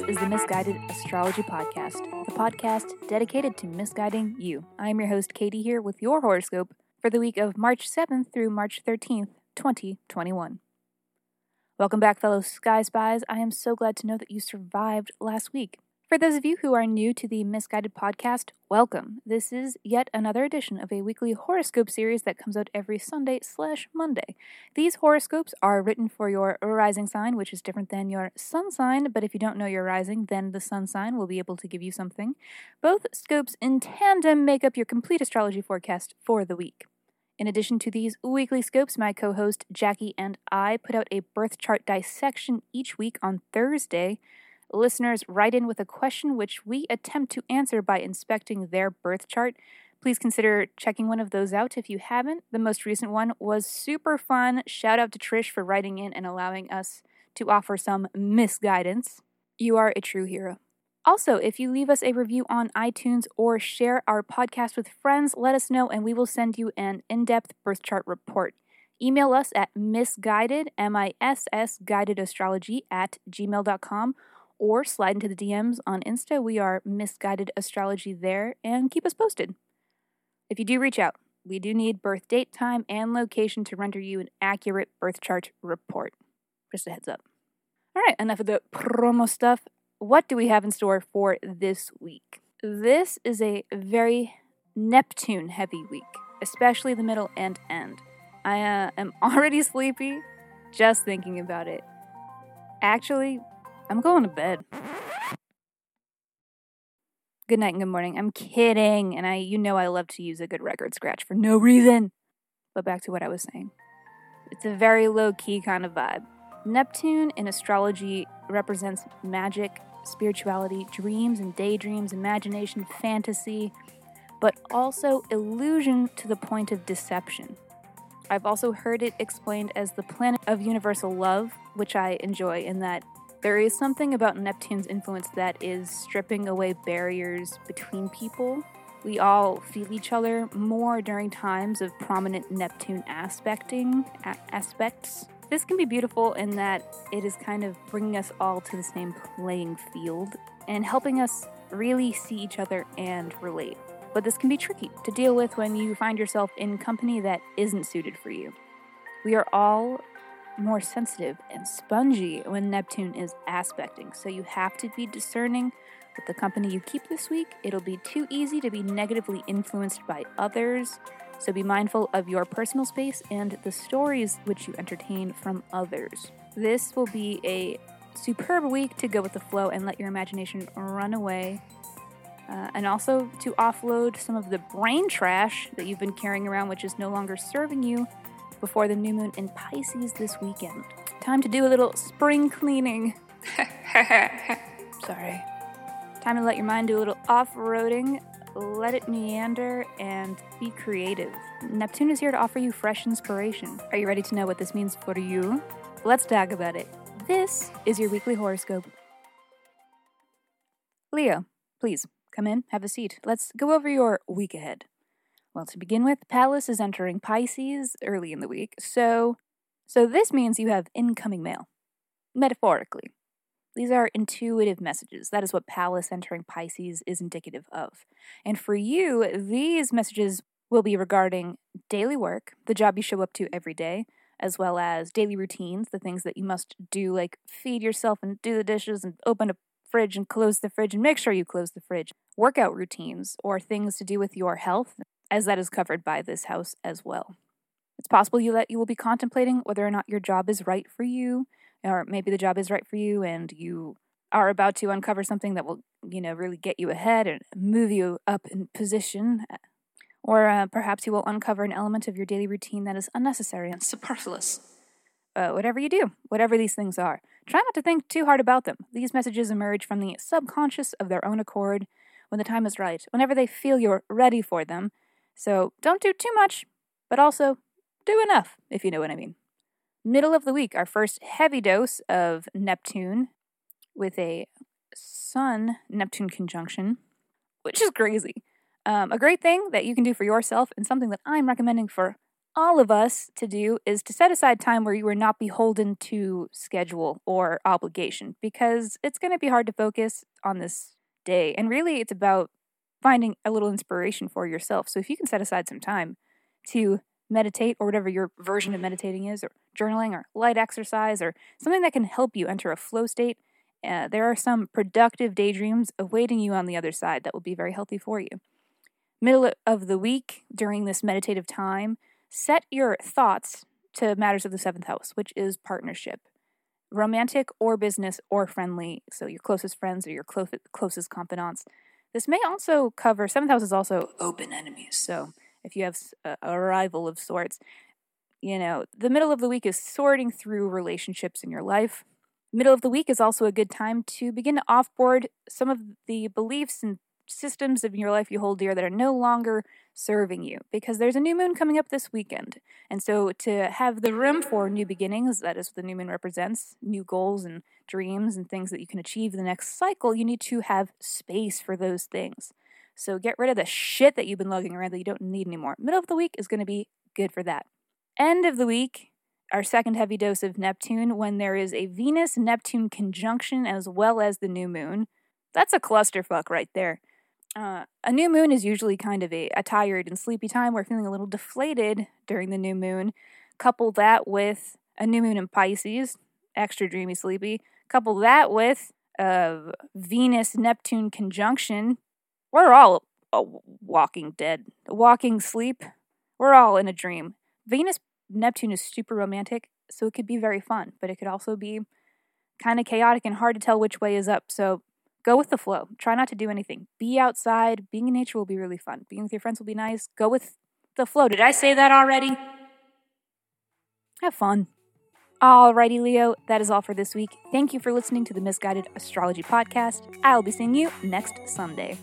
Miss Guided Astrology Podcast, the podcast dedicated to misguiding you. I'm your host, Katie, here with your horoscope for the week of March 7th through March 13th, 2021. Welcome back, fellow Sky Spies. I am so glad to know that you survived last week. For those of you who are new to the Miss Guided podcast, welcome. This is yet another edition of a weekly horoscope series that comes out every Sunday slash Monday. These horoscopes are written for your rising sign, which is different than your sun sign, but if you don't know your rising, then the sun sign will be able to give you something. Both scopes in tandem make up your complete astrology forecast for the week. In addition to these weekly scopes, my co host Jackie and I put out a birth chart dissection each week on Thursday. Listeners write in with a question which we attempt to answer by inspecting their birth chart. Please consider checking one of those out if you haven't. The most recent one was super fun. Shout out to Trish for writing in and allowing us to offer some misguidance. You are a true hero. Also, if you leave us a review on iTunes or share our podcast with friends, let us know and we will send you an in depth birth chart report. Email us at misguided, M I S S, guided astrology at gmail.com or slide into the DMs on Insta. We are Miss Guided Astrology there and keep us posted. If you do reach out, we do need birth date, time, and location to render you an accurate birth chart report. Just a heads up. All right, enough of the promo stuff. What do we have in store for this week? This is a very Neptune heavy week, especially the middle and end. I uh, am already sleepy just thinking about it. Actually, I'm going to bed. Good night and good morning. I'm kidding, and I you know I love to use a good record scratch for no reason. But back to what I was saying. It's a very low key kind of vibe. Neptune in astrology represents magic, spirituality, dreams and daydreams, imagination, fantasy, but also illusion to the point of deception. I've also heard it explained as the planet of universal love, which I enjoy in that there is something about Neptune's influence that is stripping away barriers between people. We all feel each other more during times of prominent Neptune aspecting a- aspects. This can be beautiful in that it is kind of bringing us all to the same playing field and helping us really see each other and relate. But this can be tricky to deal with when you find yourself in company that isn't suited for you. We are all more sensitive and spongy when Neptune is aspecting. So you have to be discerning with the company you keep this week. It'll be too easy to be negatively influenced by others. So be mindful of your personal space and the stories which you entertain from others. This will be a superb week to go with the flow and let your imagination run away. Uh, and also to offload some of the brain trash that you've been carrying around, which is no longer serving you before the new moon in Pisces this weekend. Time to do a little spring cleaning. Sorry. Time to let your mind do a little off roading, let it meander, and be creative. Neptune is here to offer you fresh inspiration. Are you ready to know what this means for you? Let's talk about it. This is your weekly horoscope. Leo, please come in, have a seat. Let's go over your week ahead. Well, to begin with, Pallas is entering Pisces early in the week, so so this means you have incoming mail. Metaphorically. These are intuitive messages. That is what Pallas entering Pisces is indicative of. And for you, these messages will be regarding daily work, the job you show up to every day, as well as daily routines, the things that you must do, like feed yourself and do the dishes and open a fridge and close the fridge and make sure you close the fridge. Workout routines or things to do with your health, as that is covered by this house as well. It's possible you that you will be contemplating whether or not your job is right for you, or maybe the job is right for you and you are about to uncover something that will, you know, really get you ahead and move you up in position. Or uh, perhaps you will uncover an element of your daily routine that is unnecessary and superfluous. Uh, whatever you do, whatever these things are, try not to think too hard about them. These messages emerge from the subconscious of their own accord when the time is right, whenever they feel you're ready for them. So don't do too much, but also do enough, if you know what I mean. Middle of the week, our first heavy dose of Neptune with a Sun Neptune conjunction, which is crazy. Um, a great thing that you can do for yourself and something that I'm recommending for all of us to do is to set aside time where you are not beholden to schedule or obligation because it's going to be hard to focus on this day. And really, it's about finding a little inspiration for yourself. So if you can set aside some time to meditate or whatever your version of meditating is, or journaling, or light exercise, or something that can help you enter a flow state, uh, there are some productive daydreams awaiting you on the other side that will be very healthy for you. Middle of the week, during this meditative time, set your thoughts to matters of the seventh house, which is partnership, romantic or business or friendly. So, your closest friends or your clo- closest confidants. This may also cover, seventh house is also open enemies. So, if you have a, a rival of sorts, you know, the middle of the week is sorting through relationships in your life. Middle of the week is also a good time to begin to offboard some of the beliefs and systems of your life you hold dear that are no longer serving you because there's a new moon coming up this weekend. And so to have the room for new beginnings, that is what the new moon represents, new goals and dreams and things that you can achieve the next cycle, you need to have space for those things. So get rid of the shit that you've been lugging around that you don't need anymore. Middle of the week is going to be good for that. End of the week, our second heavy dose of Neptune when there is a Venus Neptune conjunction as well as the new moon. That's a clusterfuck right there. Uh, a new moon is usually kind of a, a tired and sleepy time. We're feeling a little deflated during the new moon. Couple that with a new moon in Pisces, extra dreamy, sleepy. Couple that with a Venus Neptune conjunction. We're all walking dead, walking sleep. We're all in a dream. Venus Neptune is super romantic, so it could be very fun, but it could also be kind of chaotic and hard to tell which way is up. So Go with the flow. Try not to do anything. Be outside. Being in nature will be really fun. Being with your friends will be nice. Go with the flow. Did I say that already? Have fun. Alrighty, Leo, that is all for this week. Thank you for listening to the Miss Guided Astrology Podcast. I'll be seeing you next Sunday.